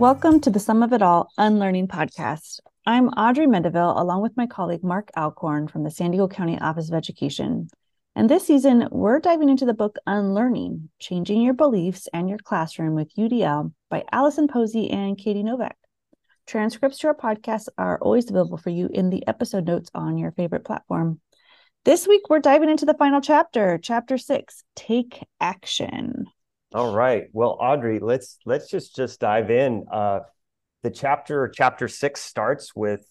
Welcome to the Sum of It All Unlearning podcast. I'm Audrey Mendeville, along with my colleague Mark Alcorn from the San Diego County Office of Education. And this season, we're diving into the book Unlearning Changing Your Beliefs and Your Classroom with UDL by Allison Posey and Katie Novak. Transcripts to our podcast are always available for you in the episode notes on your favorite platform. This week, we're diving into the final chapter, chapter six Take Action. All right. Well, Audrey, let's let's just just dive in. Uh, the chapter chapter six starts with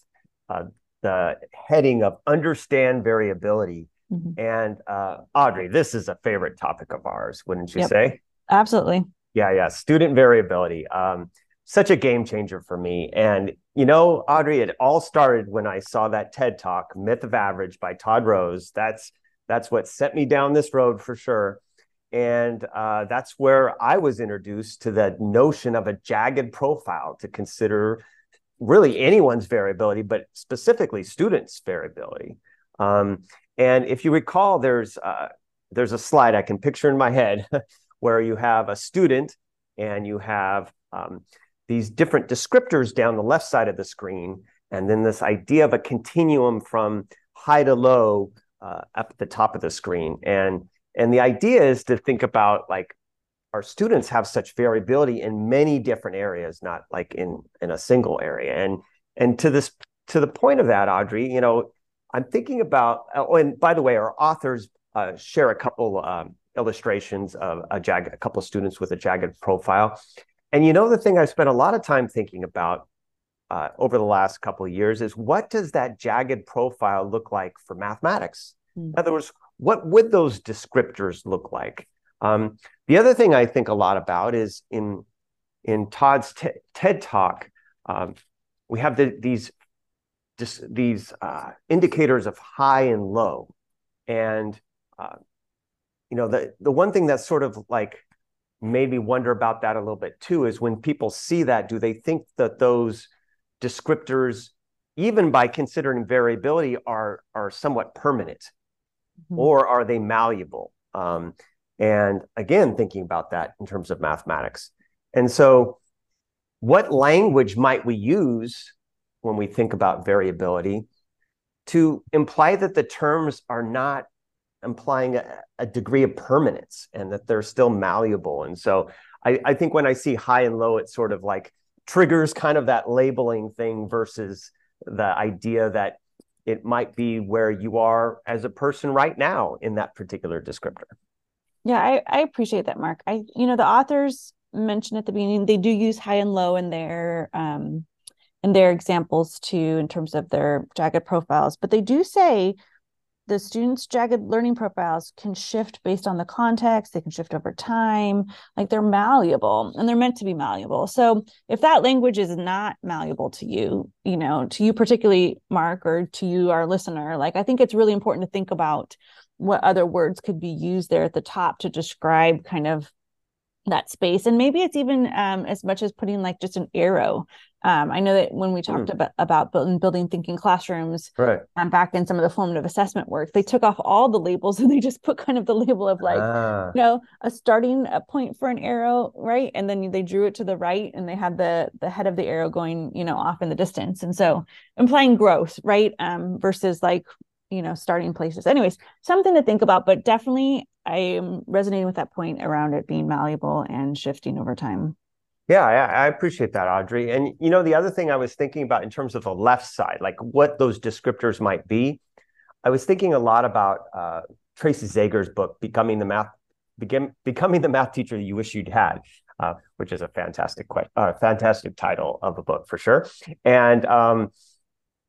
uh, the heading of understand variability. Mm-hmm. And uh, Audrey, this is a favorite topic of ours, wouldn't you yep. say? Absolutely. Yeah, yeah. Student variability. Um, such a game changer for me. And you know, Audrey, it all started when I saw that TED Talk, Myth of Average by Todd Rose. That's that's what set me down this road for sure. And uh, that's where I was introduced to the notion of a jagged profile to consider really anyone's variability, but specifically students' variability. Um, and if you recall, there's uh, there's a slide I can picture in my head where you have a student and you have um, these different descriptors down the left side of the screen, and then this idea of a continuum from high to low uh, up at the top of the screen. And and the idea is to think about like our students have such variability in many different areas, not like in in a single area. And and to this to the point of that, Audrey, you know, I'm thinking about. Oh, and by the way, our authors uh, share a couple um, illustrations of a jagged, a couple of students with a jagged profile. And you know, the thing I've spent a lot of time thinking about uh, over the last couple of years is what does that jagged profile look like for mathematics? Mm-hmm. In other words, what would those descriptors look like? Um, the other thing I think a lot about is in in Todd's TED talk, um, we have the, these dis- these uh, indicators of high and low, and uh, you know the the one thing that's sort of like made me wonder about that a little bit too is when people see that, do they think that those descriptors, even by considering variability, are are somewhat permanent? Mm-hmm. or are they malleable? Um, and again, thinking about that in terms of mathematics. And so, what language might we use when we think about variability to imply that the terms are not implying a, a degree of permanence and that they're still malleable? And so, I, I think when I see high and low, it sort of like triggers kind of that labeling thing versus the idea that it might be where you are as a person right now in that particular descriptor. Yeah, I, I appreciate that, Mark. I, you know, the authors mentioned at the beginning they do use high and low in their um in their examples too in terms of their jagged profiles, but they do say the students' jagged learning profiles can shift based on the context, they can shift over time. Like they're malleable and they're meant to be malleable. So if that language is not malleable to you, you know, to you particularly, Mark, or to you, our listener, like I think it's really important to think about what other words could be used there at the top to describe kind of that space. And maybe it's even um, as much as putting like just an arrow. Um, i know that when we talked mm. about about building, building thinking classrooms right. um, back in some of the formative assessment work they took off all the labels and they just put kind of the label of like ah. you know a starting a point for an arrow right? And then they drew it to the right and they had the the head of the arrow going you know off in the distance. And so implying growth right? Um versus like you know starting places. Anyways something to think about but definitely i am resonating with that point around it being malleable and shifting over time. Yeah I, I, appreciate that audrey. And you know the other thing i was thinking about in terms of the left side like what those descriptors might be i was thinking a lot about uh, tracy zager's book becoming the math begin, becoming the math teacher you wish you'd had uh, which is a fantastic uh, fantastic title of a book for sure. And um,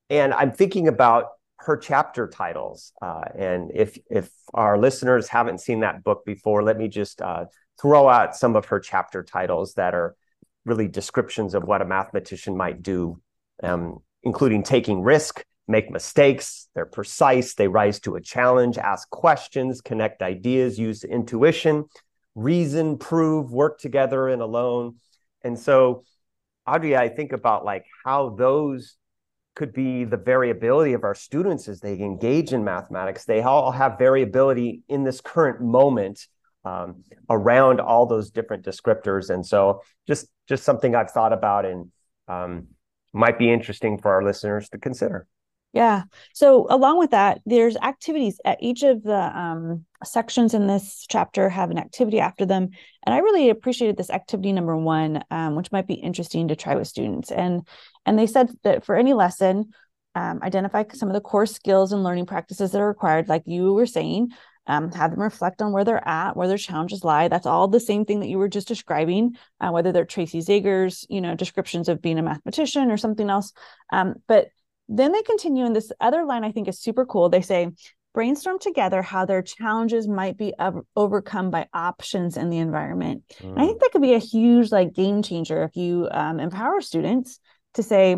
and i'm thinking about her chapter titles. Uh, and if if our listeners haven't seen that book before, let me just uh, throw out some of her chapter titles that are really descriptions of what a mathematician might do, um, including taking risk, make mistakes. They're precise. They rise to a challenge, ask questions, connect ideas, use intuition, reason, prove, work together and alone. And so, Audrey, I think about like how those could be the variability of our students as they engage in mathematics. They all have variability in this current moment um, around all those different descriptors. And so just just something I've thought about and um, might be interesting for our listeners to consider. Yeah. So along with that, there's activities at each of the um, sections in this chapter have an activity after them, and I really appreciated this activity number one, um, which might be interesting to try with students. And and they said that for any lesson, um, identify some of the core skills and learning practices that are required, like you were saying. Um, have them reflect on where they're at, where their challenges lie. That's all the same thing that you were just describing, uh, whether they're Tracy Zager's, you know, descriptions of being a mathematician or something else. Um, but then they continue in this other line, I think is super cool. They say, brainstorm together how their challenges might be overcome by options in the environment. Mm. I think that could be a huge like game changer if you um, empower students to say,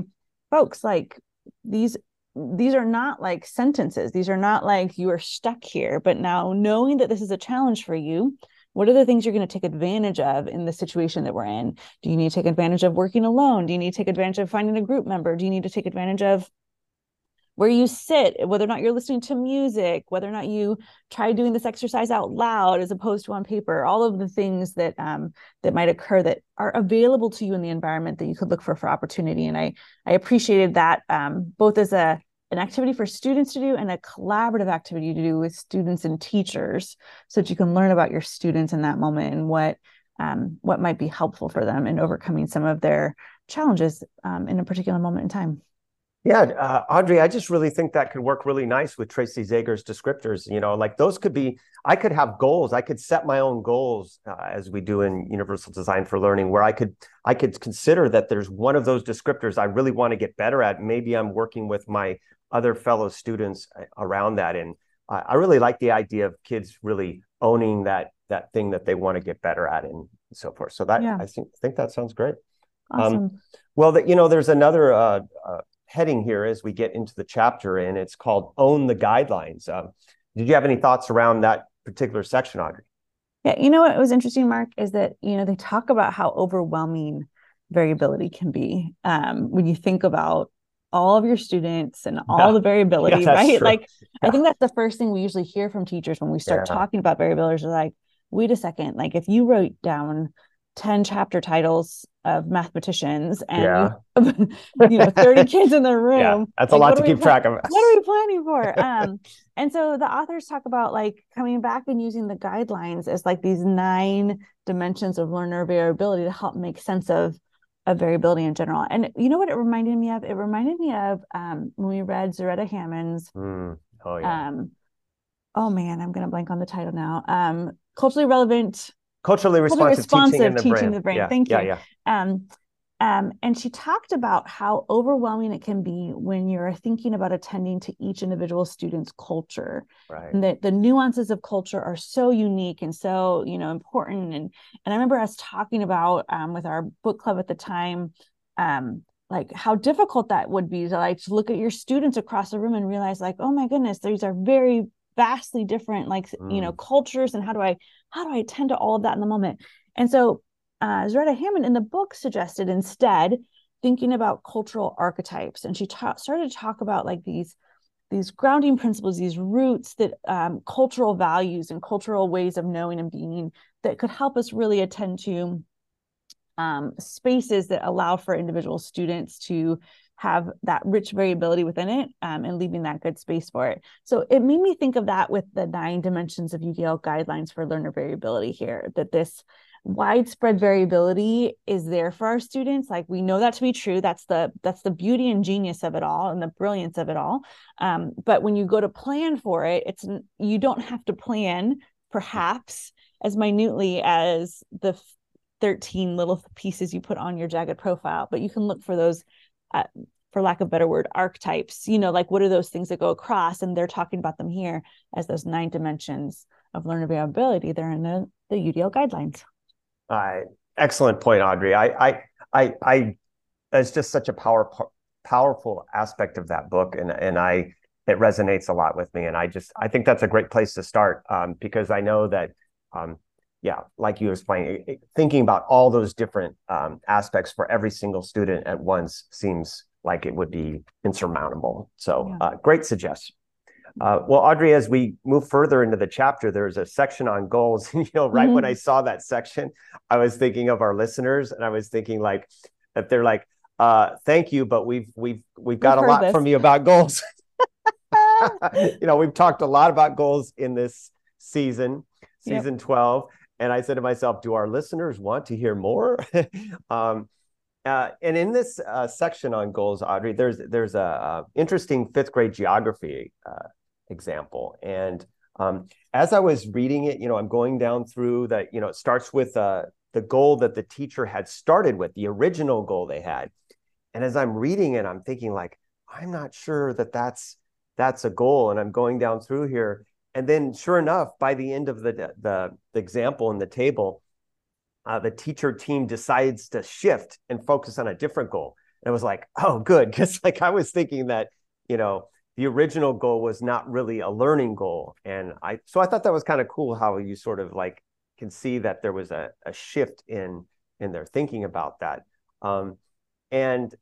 folks, like these these are not like sentences. These are not like you are stuck here. But now knowing that this is a challenge for you, what are the things you're going to take advantage of in the situation that we're in? Do you need to take advantage of working alone? Do you need to take advantage of finding a group member? Do you need to take advantage of where you sit, whether or not you're listening to music, whether or not you try doing this exercise out loud as opposed to on paper, all of the things that um, that might occur that are available to you in the environment that you could look for for opportunity. And I I appreciated that um, both as a an activity for students to do and a collaborative activity to do with students and teachers, so that you can learn about your students in that moment and what um, what might be helpful for them in overcoming some of their challenges um, in a particular moment in time. Yeah, uh, Audrey, I just really think that could work really nice with Tracy Zager's descriptors. You know, like those could be, I could have goals. I could set my own goals uh, as we do in Universal Design for Learning, where I could, I could consider that there's one of those descriptors I really want to get better at. Maybe I'm working with my other fellow students uh, around that, and I, I really like the idea of kids really owning that that thing that they want to get better at, and so forth. So that yeah. I think think that sounds great. Um, awesome. Um, well, that you know, there's another uh, uh, heading here as we get into the chapter, and it's called Own the Guidelines. Um, did you have any thoughts around that particular section, Audrey? Yeah, you know what was interesting, Mark, is that you know they talk about how overwhelming variability can be um, when you think about all of your students and all yeah. the variability, yeah, right? True. Like, yeah. I think that's the first thing we usually hear from teachers when we start talking about variability. Is like, wait a second, like if you wrote down 10 chapter titles of mathematicians and yeah. you know 30 kids in the room. yeah, that's like, a lot to keep pla- track of. what are we planning for? Um and so the authors talk about like coming back and using the guidelines as like these nine dimensions of learner variability to help make sense of of variability in general. And you know what it reminded me of? It reminded me of um when we read zaretta hammond's mm. oh yeah. um oh man i'm gonna blank on the title now. Um culturally relevant culturally responsive, responsive teaching, in the, teaching brain. the brain. Thank you. Yeah, yeah. Um, um, and she talked about how overwhelming it can be when you're thinking about attending to each individual student's culture. Right. And that the nuances of culture are so unique and so, you know, important. And and I remember us talking about um, with our book club at the time, um, like how difficult that would be to like to look at your students across the room and realize like, oh my goodness, these are very vastly different like mm. you know mm. cultures and how do i how do i attend to all of that in the moment and so uh, zaretta hammond in the book suggested instead thinking about cultural archetypes and she ta- started to talk about like these these grounding principles these roots that um, cultural values and cultural ways of knowing and being that could help us really attend to um, spaces that allow for individual students to have that rich variability within it um, and leaving that good space for it. So it made me think of that with the nine dimensions of UDL guidelines for learner variability here, that this widespread variability is there for our students. Like we know that to be true. That's the that's the beauty and genius of it all and the brilliance of it all. Um, but when you go to plan for it it's you don't have to plan perhaps as minutely as the 13 little pieces you put on your jagged profile but you can look for those uh, for lack of better word archetypes you know like what are those things that go across? And they're talking about them here as those nine dimensions of learner variability they're in the, the udl guidelines. Uh, excellent point audrey. I i i, I it's just such a power, powerful aspect of that book and and i it resonates a lot with me and i just i think that's a great place to start um, because i know that um, yeah, like you explained, thinking about all those different um, aspects for every single student at once seems like it would be insurmountable. So, yeah. uh, great suggestion. Uh, well, Audrey, as we move further into the chapter, there's a section on goals. you know, right mm-hmm. when I saw that section, I was thinking of our listeners, and I was thinking like that they're like, uh, "Thank you, but we've we've we've got we've a lot this. from you about goals." you know, we've talked a lot about goals in this season, season yep. 12. And I said to myself, do our listeners want to hear more? um, uh, and in this uh, section on goals, Audrey, there's there's a, a interesting fifth grade geography uh, example. And um, as I was reading it, you know, I'm going down through that. You know, it starts with uh, the goal that the teacher had started with, the original goal they had. And as I'm reading it, I'm thinking like, I'm not sure that that's that's a goal. And I'm going down through here, and then sure enough, by the end of the the, the example in the table, uh, the teacher team decides to shift and focus on a different goal. And it was like, oh, good, because like I was thinking that you know the original goal was not really a learning goal, and I so I thought that was kind of cool how you sort of like can see that there was a, a shift in in their thinking about that. Um, and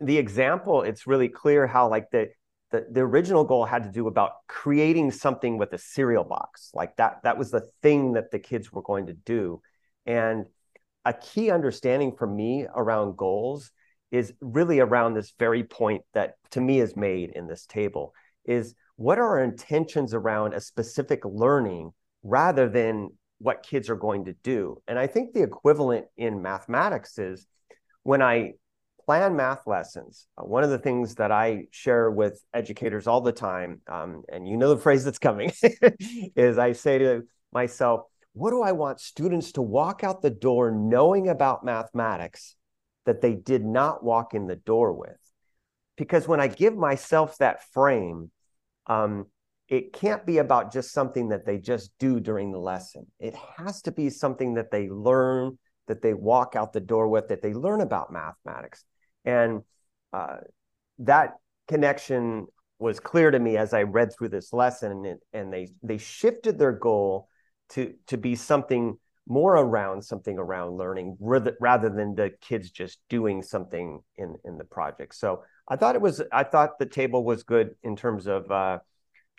the example, it's really clear how like the the, the original goal had to do about creating something with a cereal box. Like that that was the thing that the kids were going to do. And a key understanding for me around goals is really around this very point that to me is made in this table is what are our intentions around a specific learning rather than what kids are going to do? And i think the equivalent in mathematics is when i plan math lessons. Uh, one of the things that I share with educators all the time, um, and you know the phrase that's coming, is I say to myself, what do I want students to walk out the door knowing about mathematics that they did not walk in the door with? Because when I give myself that frame, um, it can't be about just something that they just do during the lesson. It has to be something that they learn, that they walk out the door with, that they learn about mathematics. And uh, that connection was clear to me as I read through this lesson, and, and they they shifted their goal to to be something more around something around learning rather, than the kids just doing something in in the project. So I thought it was I thought the table was good in terms of uh,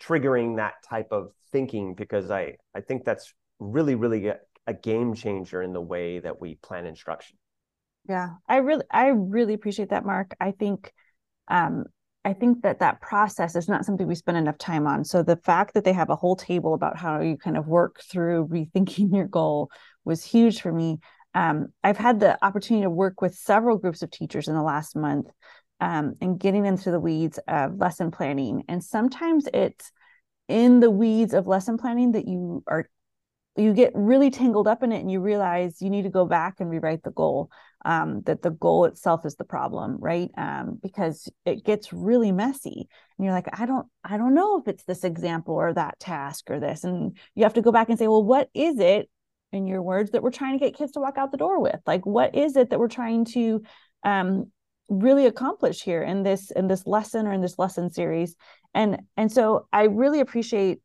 triggering that type of thinking because I I think that's really really a, a game changer in the way that we plan instruction. Yeah, I really, I really appreciate that, Mark. I think, um, I think that that process is not something we spend enough time on. So the fact that they have a whole table about how you kind of work through rethinking your goal was huge for me. Um, I've had the opportunity to work with several groups of teachers in the last month um, and getting into the weeds of lesson planning. And sometimes it's in the weeds of lesson planning that you are you get really tangled up in it and you realize you need to go back and rewrite the goal um, that the goal itself is the problem right? Um, because it gets really messy. And you're like i don't i don't know if it's this example or that task or this. And you have to go back and say well what is it in your words that we're trying to get kids to walk out the door with? Like what is it that we're trying to um, really accomplish here in this in this lesson or in this lesson series? And and so i really appreciate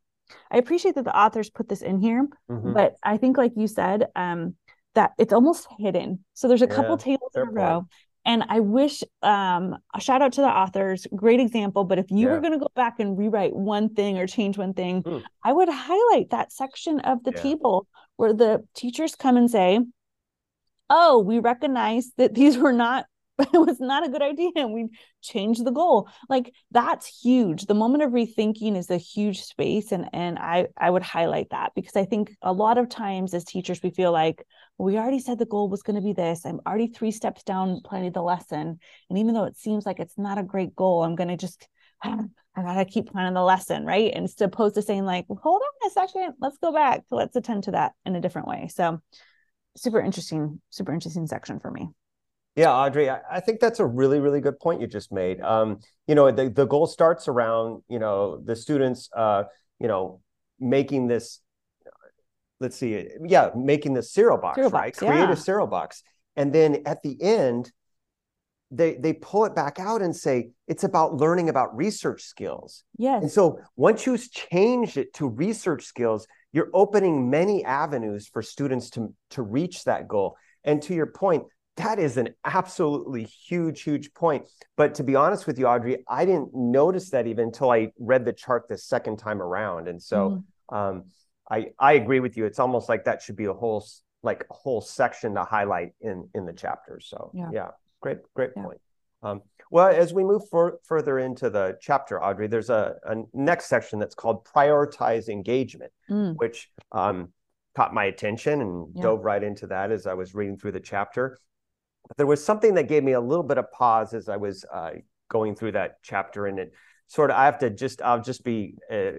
I appreciate that the authors put this in here, mm-hmm. but I think, like you said, um, that it's almost hidden. So there's a couple yeah, tables in a row. Point. And I wish um, a shout out to the authors, great example. But if you yeah. were going to go back and rewrite one thing or change one thing, mm. I would highlight that section of the yeah. table where the teachers come and say, Oh, we recognize that these were not it was not a good idea and we changed the goal like that's huge the moment of rethinking is a huge space and and i i would highlight that because i think a lot of times as teachers we feel like we already said the goal was going to be this i'm already three steps down planning the lesson and even though it seems like it's not a great goal i'm going to just I gotta keep planning the lesson, right? And as opposed to saying like, hold on a second, let's go back. Let's attend to that in a different way. So super interesting, super interesting section for me. Yeah, Audrey, I, I, think that's a really, really good point you just made. Um, you know, the, the goal starts around, you know, the students, uh, you know, making this, let's see, yeah, making the cereal box, cereal right? Box, Create yeah. a cereal box. And then at the end, they they pull it back out and say it's about learning about research skills. Yes. And so once you change it to research skills, you're opening many avenues for students to to reach that goal. And to your point, that is an absolutely huge, huge point. But to be honest with you, Audrey, I didn't notice that even until I read the chart the second time around. And so mm-hmm. um, I I agree with you. It's almost like that should be a whole like a whole section to highlight in in the chapter. So yeah, yeah great great yeah. point. Um, well, as we move for, further into the chapter, Audrey, there's a, a next section that's called prioritize engagement, mm. which um, caught my attention and yeah. dove right into that as I was reading through the chapter. But there was something that gave me a little bit of pause as I was uh, going through that chapter, and it sort of I have to just I'll just be uh,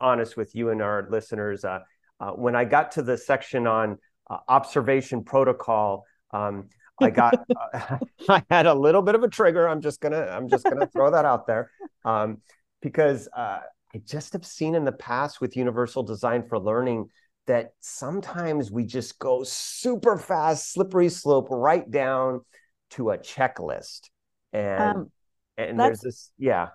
honest with you and our listeners. Uh, uh, when I got to the section on uh, observation protocol, um, I got I had a little bit of a trigger. I'm just gonna I'm just gonna throw that out there um, because I just have seen in the past with Universal Design for Learning that sometimes we just go super fast, slippery slope right down to a checklist. And um, and there's this, yeah.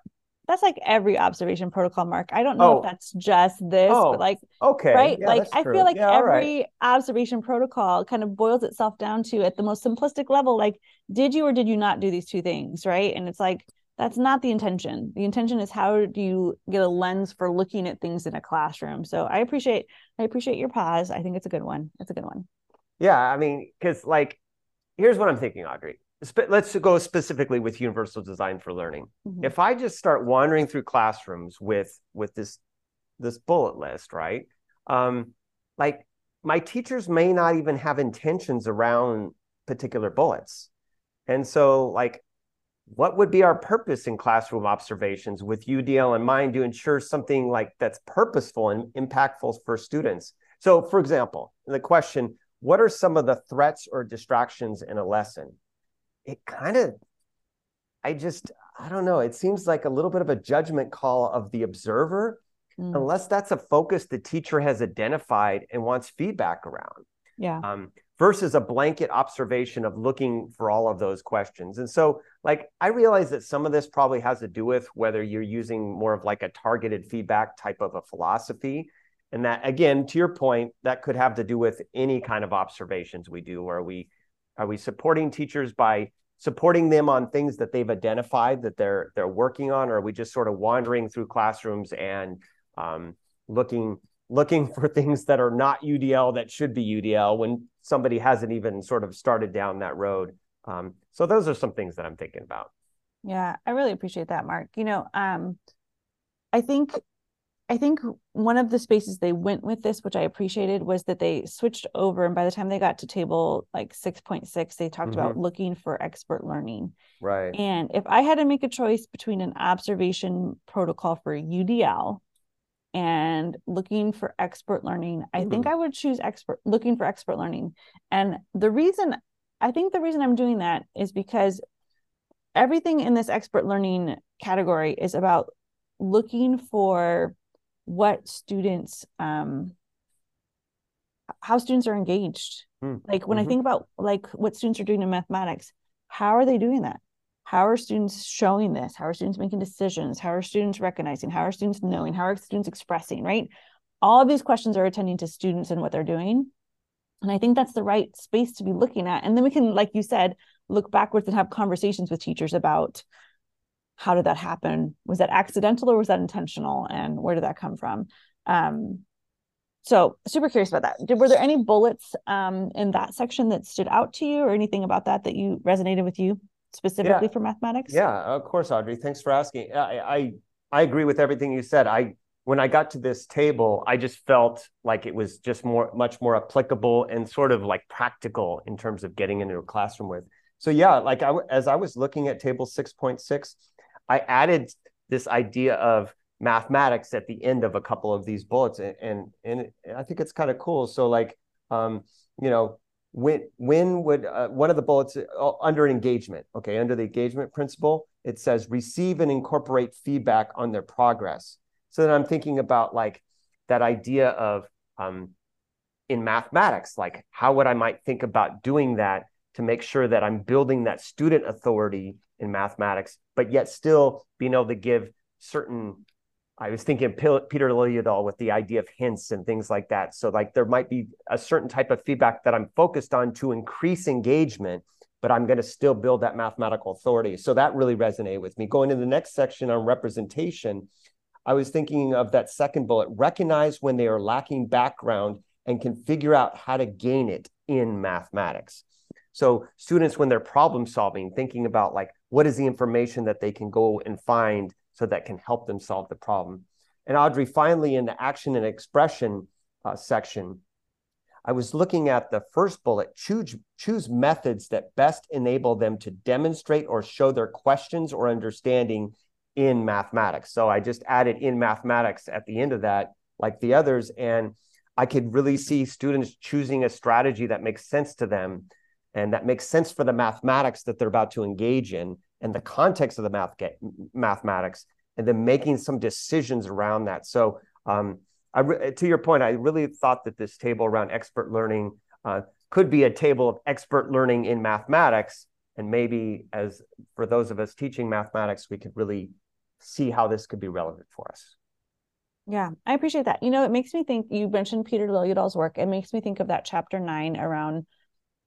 That's like every observation protocol, Mark. I don't know oh. if that's just this, oh, but like okay, right? Yeah, like I feel like yeah, every right. observation protocol kind of boils itself down to at the most simplistic level, like, did you or did you not do these two things? Right. And it's like that's not the intention the intention is how do you get a lens for looking at things in a classroom so i appreciate i appreciate your pause i think it's a good one it's a good one yeah i mean because like here's what i'm thinking audrey let's go specifically with universal design for learning mm-hmm. if i just start wandering through classrooms with with this this bullet list right um like my teachers may not even have intentions around particular bullets and so like what would be our purpose in classroom observations with UDL in mind to ensure something like that's purposeful and impactful for students? So, for example, the question, what are some of the threats or distractions in a lesson? It kind of, I just, I don't know, it seems like a little bit of a judgment call of the observer, mm. unless that's a focus the teacher has identified and wants feedback around. Yeah. Um, versus a blanket observation of looking for all of those questions. And so, like, I realize that some of this probably has to do with whether you're using more of like a targeted feedback type of a philosophy. And that, again, to your point, that could have to do with any kind of observations we do. where we are we supporting teachers by supporting them on things that they've identified that they're they're working on, or are we just sort of wandering through classrooms and um, looking looking for things that are not UDL that should be UDL when somebody hasn't even sort of started down that road. Um, so those are some things that I'm thinking about. Yeah, I really appreciate that, Mark. You know, um, I think I think one of the spaces they went with this, which I appreciated, was that they switched over. And by the time they got to table like 6.6, they talked mm-hmm. about looking for expert learning. Right. And if I had to make a choice between an observation protocol for UDL and looking for expert learning i mm-hmm. think i would choose expert looking for expert learning and the reason i think the reason i'm doing that is because everything in this expert learning category is about looking for what students um how students are engaged. Mm-hmm. like when mm-hmm. i think about like what students are doing in mathematics how are they doing that? How are students showing this? How are students making decisions? How are students recognizing? How are students knowing? How are students expressing right? All of these questions are attending to students and what they're doing. And i think that's the right space to be looking at. And then we can like you said look backwards and have conversations with teachers about how did that happen was that accidental or was that intentional and where did that come from um, so super curious about that did, were there any bullets um, in that section that stood out to you or anything about that that you resonated with you specifically yeah. for mathematics? Yeah, of course, Audrey. Thanks for asking. I, I I agree with everything you said. I when I got to this table, I just felt like it was just more much more applicable and sort of like practical in terms of getting into a classroom with. So yeah, like I as I was looking at table 6.6, I added this idea of mathematics at the end of a couple of these bullets and and, and I think it's kind of cool. So like um, you know, when when would uh, one of the bullets uh, under engagement okay under the engagement principle it says receive and incorporate feedback on their progress so then i'm thinking about like that idea of um, in mathematics like how would i might think about doing that to make sure that i'm building that student authority in mathematics but yet still being able to give certain I was thinking Peter Liljedahl with the idea of hints and things like that. So like there might be a certain type of feedback that I'm focused on to increase engagement, but I'm going to still build that mathematical authority. So that really resonated with me. Going to the next section on representation, I was thinking of that second bullet, recognize when they are lacking background and can figure out how to gain it in mathematics. So students, when they're problem solving, thinking about like, what is the information that they can go and find so that can help them solve the problem. And Audrey, finally, in the action and expression uh, section, I was looking at the first bullet choose, choose methods that best enable them to demonstrate or show their questions or understanding in mathematics. So I just added in mathematics at the end of that, like the others. And I could really see students choosing a strategy that makes sense to them and that makes sense for the mathematics that they're about to engage in and the context of the math mathematics and then making some decisions around that so um, to your point i really thought that this table around expert learning uh, could be a table of expert learning in mathematics and maybe as for those of us teaching mathematics we could really see how this could be relevant for us yeah, I appreciate that. You know, it makes me think you mentioned Peter Liljedahl's work. It makes me think of that chapter nine around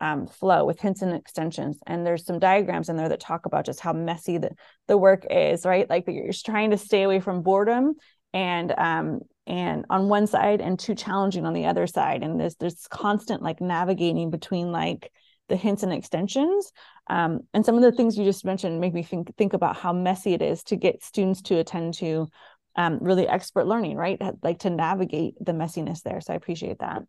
um, flow with hints and extensions. And there's some diagrams in there that talk about just how messy the, the work is, right? Like you're trying to stay away from boredom and um and on one side and too challenging on the other side. And there's this constant like navigating between like the hints and extensions. Um, and some of the things you just mentioned make me think think about how messy it is to get students to attend to um, really expert learning, right? Like to navigate the messiness there. So I appreciate that.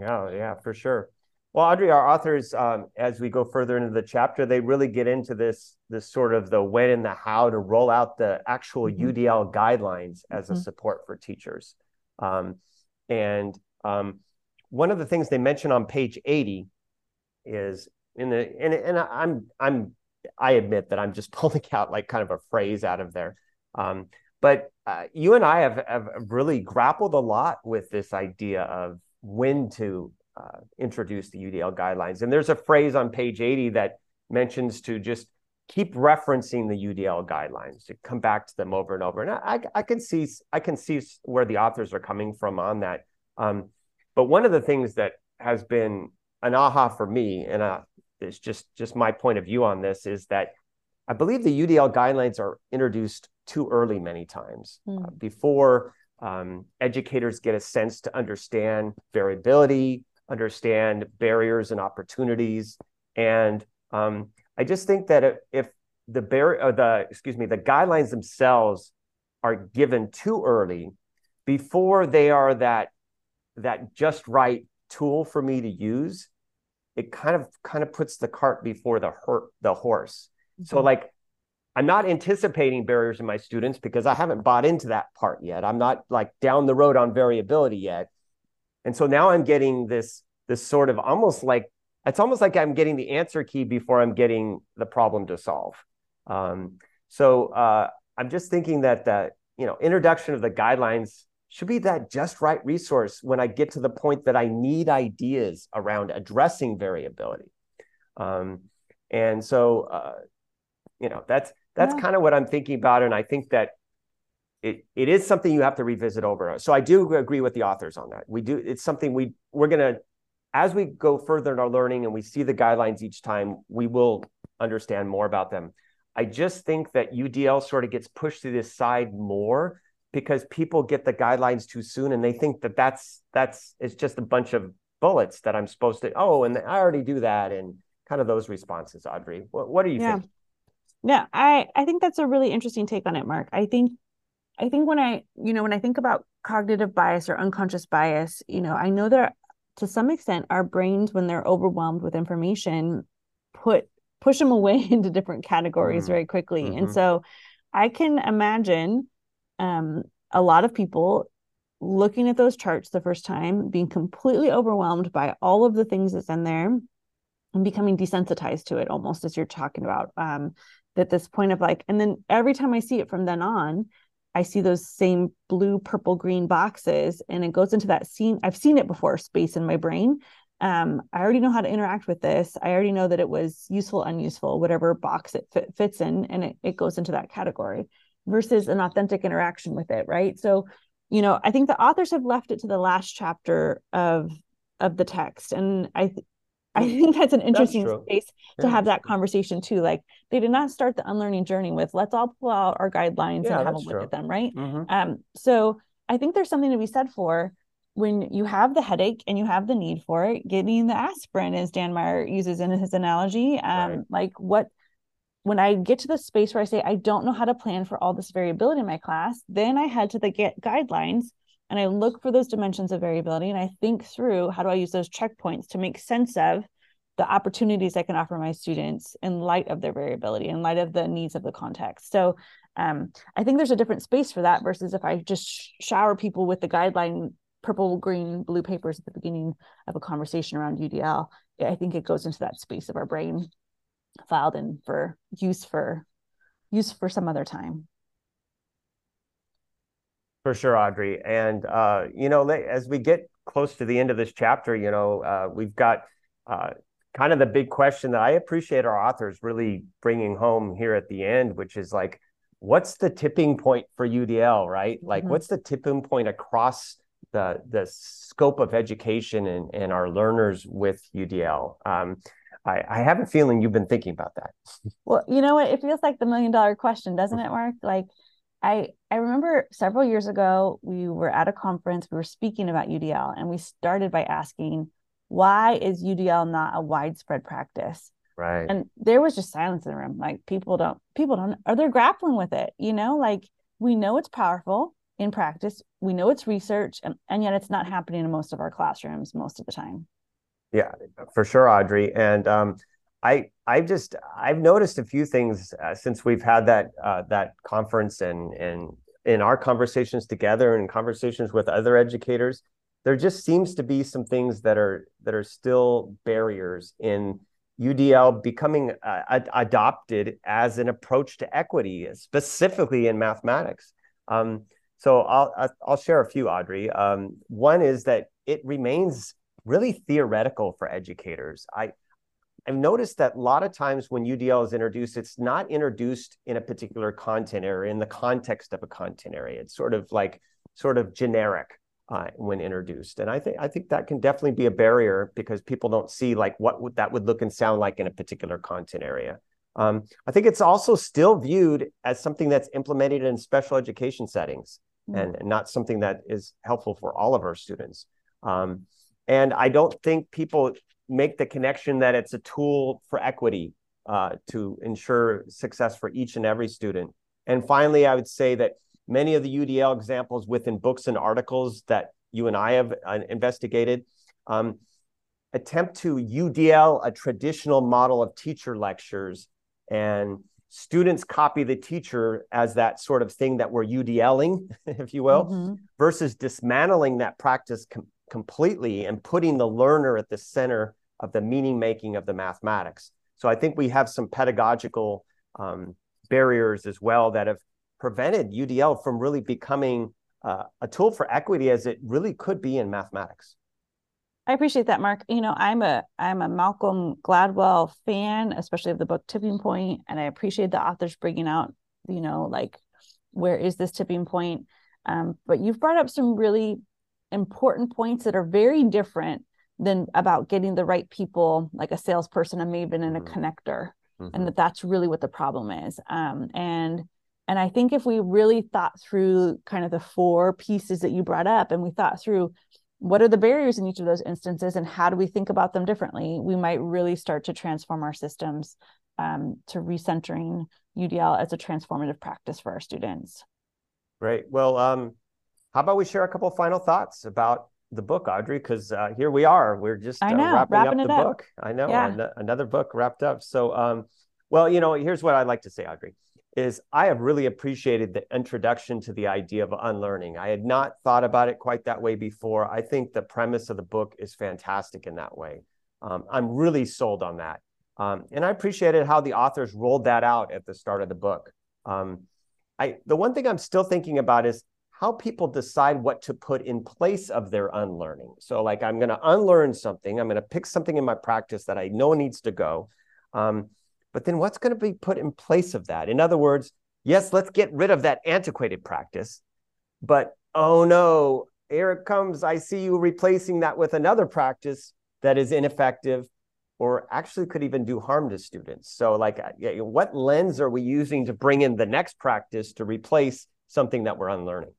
Yeah, yeah, for sure. Well, Audrey, our authors, um, as we go further into the chapter, they really get into this this sort of the when and the how to roll out the actual mm-hmm. UDL guidelines as mm-hmm. a support for teachers. Um, and um, one of the things they mention on page 80 is in the and, and I'm I'm I admit that I'm just pulling out like kind of a phrase out of there. Um, but uh, you and I have, have really grappled a lot with this idea of when to uh, introduce the UDL guidelines. And there's a phrase on page 80 that mentions to just keep referencing the UDL guidelines to come back to them over and over. And I, I can see I can see where the authors are coming from on that. Um, but one of the things that has been an aha for me, and uh, it's just just my point of view on this, is that I believe the UDL guidelines are introduced too early many times mm. uh, before um, educators get a sense to understand variability, understand barriers and opportunities. And um, I just think that if the bar- uh, the excuse me, the guidelines themselves are given too early, before they are that that just right tool for me to use, it kind of kind of puts the cart before the hurt the horse. Mm-hmm. So like I'm not anticipating barriers in my students because I haven't bought into that part yet. I'm not like down the road on variability yet. And so now I'm getting this this sort of almost like it's almost like I'm getting the answer key before I'm getting the problem to solve. Um, so uh, I'm just thinking that the you know introduction of the guidelines should be that just right resource when I get to the point that I need ideas around addressing variability. Um, and so uh, you know that's that's yeah. kind of what I'm thinking about, and I think that it, it is something you have to revisit over. So I do agree with the authors on that. We do. It's something we we're gonna as we go further in our learning and we see the guidelines each time, we will understand more about them. I just think that UDL sort of gets pushed to this side more because people get the guidelines too soon and they think that that's that's it's just a bunch of bullets that I'm supposed to oh and I already do that and kind of those responses Audrey what, what do you yeah. think yeah I I think that's a really interesting take on it Mark I think I think when I, you know, when I think about cognitive bias or unconscious bias, you know, I know that to some extent our brains, when they're overwhelmed with information, put push them away into different categories mm very quickly. Mm-hmm. And so I can imagine um, a lot of people looking at those charts the first time, being completely overwhelmed by all of the things that's in there and becoming desensitized to it almost as you're talking about. Um, at this point of like, and then every time I see it from then on, I see those same blue, purple, green boxes, and it goes into that scene. I've seen it before, space in my brain. Um, I already know how to interact with this. I already know that it was useful, unuseful, whatever box it fit, fits in, and it, it goes into that category. versus an authentic interaction with it right so you know i think the authors have left it to the last chapter of of the text and i I think that's an interesting that's space to yeah. have that conversation too. Like they did not start the unlearning journey with let's all pull out our guidelines yeah, and have a look true. at them, right? Mm-hmm. Um, so I think there's something to be said for when you have the headache and you have the need for it, getting the aspirin, as Dan Meyer uses in his analogy. Um, right. like what when I get to the space where I say I don't know how to plan for all this variability in my class, then I head to the get guidelines and I look for those dimensions of variability and I think through how do I use those checkpoints to make sense of the opportunities I can offer my students in light of their variability, in light of the needs of the context. So um, I think there's a different space for that versus if I just shower people with the guideline purple, green, blue papers at the beginning of a conversation around UDL. I think it goes into that space of our brain filed in for use for use for some other time. For sure, Audrey. And uh, you know, as we get close to the end of this chapter, you know, uh, we've got uh, kind of the big question that I appreciate our authors really bringing home here at the end, which is like, what's the tipping point for UDL, right? Like, mm-hmm. what's the tipping point across the the scope of education and, and our learners with UDL? Um, I, I have a feeling you've been thinking about that. Well, you know what? It feels like the million dollar question, doesn't it, Mark? Like, I I remember several years ago we were at a conference, we were speaking about UDL, and we started by asking, why is UDL not a widespread practice? Right. And there was just silence in the room. Like people don't people don't are they grappling with it, you know? Like we know it's powerful in practice, we know it's research, and, and yet it's not happening in most of our classrooms most of the time. Yeah, for sure, Audrey. And um, I I just I've noticed a few things uh, since we've had that uh, that conference and and in our conversations together and conversations with other educators, there just seems to be some things that are that are still barriers in UDL becoming uh, adopted as an approach to equity, specifically in mathematics. Um, so I'll I'll share a few, Audrey. Um, one is that it remains really theoretical for educators. I I've noticed that a lot of times when UDL is introduced, it's not introduced in a particular content area, in the context of a content area. It's sort of like sort of generic uh, when introduced, and I think I think that can definitely be a barrier because people don't see like what would, that would look and sound like in a particular content area. Um, I think it's also still viewed as something that's implemented in special education settings mm. and, and, not something that is helpful for all of our students. Um, and I don't think people make the connection that it's a tool for equity uh, to ensure success for each and every student. And finally, I would say that many of the UDL examples within books and articles that you and I have uh, investigated um, attempt to UDL a traditional model of teacher lectures and students copy the teacher as that sort of thing that we're UDLing, if you will, mm-hmm. versus dismantling that practice com- completely and putting the learner at the center of the meaning making of the mathematics. So I think we have some pedagogical um, barriers as well that have prevented UDL from really becoming uh, a tool for equity as it really could be in mathematics. I appreciate that, Mark. You know, I'm a I'm a Malcolm Gladwell fan, especially of the book Tipping Point, and I appreciate the authors bringing out, you know, like where is this tipping point? Um, but you've brought up some really important points that are very different than about getting the right people, like a salesperson, a maven, and a mm-hmm. connector, mm-hmm. and that that's really what the problem is. Um, and and I think if we really thought through kind of the four pieces that you brought up, and we thought through what are the barriers in each of those instances and how do we think about them differently we might really start to transform our systems um, to recentering udl as a transformative practice for our students great well um, how about we share a couple final thoughts about the book audrey because uh, here we are we're just uh, know, wrapping, wrapping, up the up. book i know yeah. an- another book wrapped up so um, well you know here's what i'd like to say audrey is I have really appreciated the introduction to the idea of unlearning. I had not thought about it quite that way before. I think the premise of the book is fantastic in that way. Um, I'm really sold on that. Um, and I appreciated how the authors rolled that out at the start of the book. Um, I, the one thing I'm still thinking about is how people decide what to put in place of their unlearning. So, like, I'm going to unlearn something, I'm going to pick something in my practice that I know needs to go. Um, but then what's going to be put in place of that? In other words, yes, let's get rid of that antiquated practice. But oh no, here it comes. I see you replacing that with another practice that is ineffective or actually could even do harm to students. So, like, uh, what lens are we using to bring in the next practice to replace something that we're unlearning?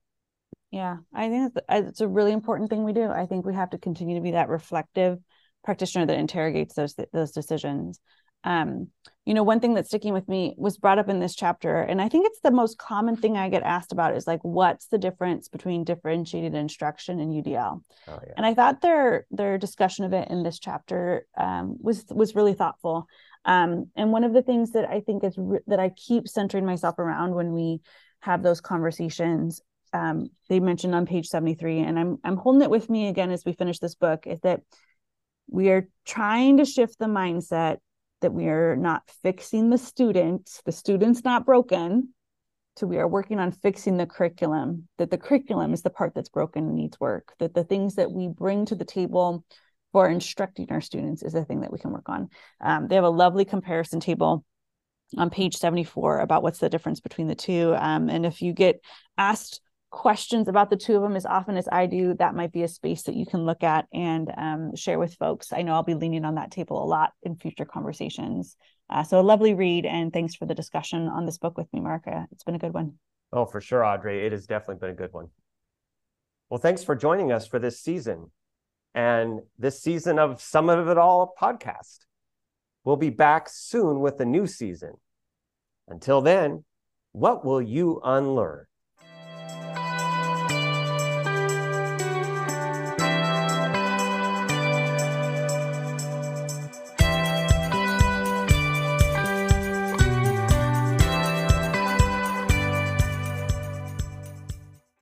Yeah, I think it's a really important thing we do. I think we have to continue to be that reflective practitioner that interrogates those those decisions um, you know one thing that's sticking with me was brought up in this chapter and i think it's the most common thing i get asked about is like what's the difference between differentiated instruction and udl oh, yeah. and i thought their their discussion of it in this chapter um, was was really thoughtful um, and one of the things that i think is re- that i keep centering myself around when we have those conversations um, they mentioned on page 73 and i'm i'm holding it with me again as we finish this book is that we are trying to shift the mindset that we are not fixing the student, the student's not broken, to we are working on fixing the curriculum, that the curriculum is the part that's broken and needs work, that the things that we bring to the table for instructing our students is the thing that we can work on. Um, they have a lovely comparison table on page 74 about what's the difference between the two. Um, and if you get asked questions about the two of them as often as I do, that might be a space that you can look at and um, share with folks. I know I'll be leaning on that table a lot in future conversations. Uh, so a lovely read, and thanks for the discussion on this book with me, Marka. It's been a good one. Oh, for sure, Audrey. It has definitely been a good one. Well, thanks for joining us for this season and this season of Sum of It All podcast. We'll be back soon with a new season. Until then, what will you unlearn?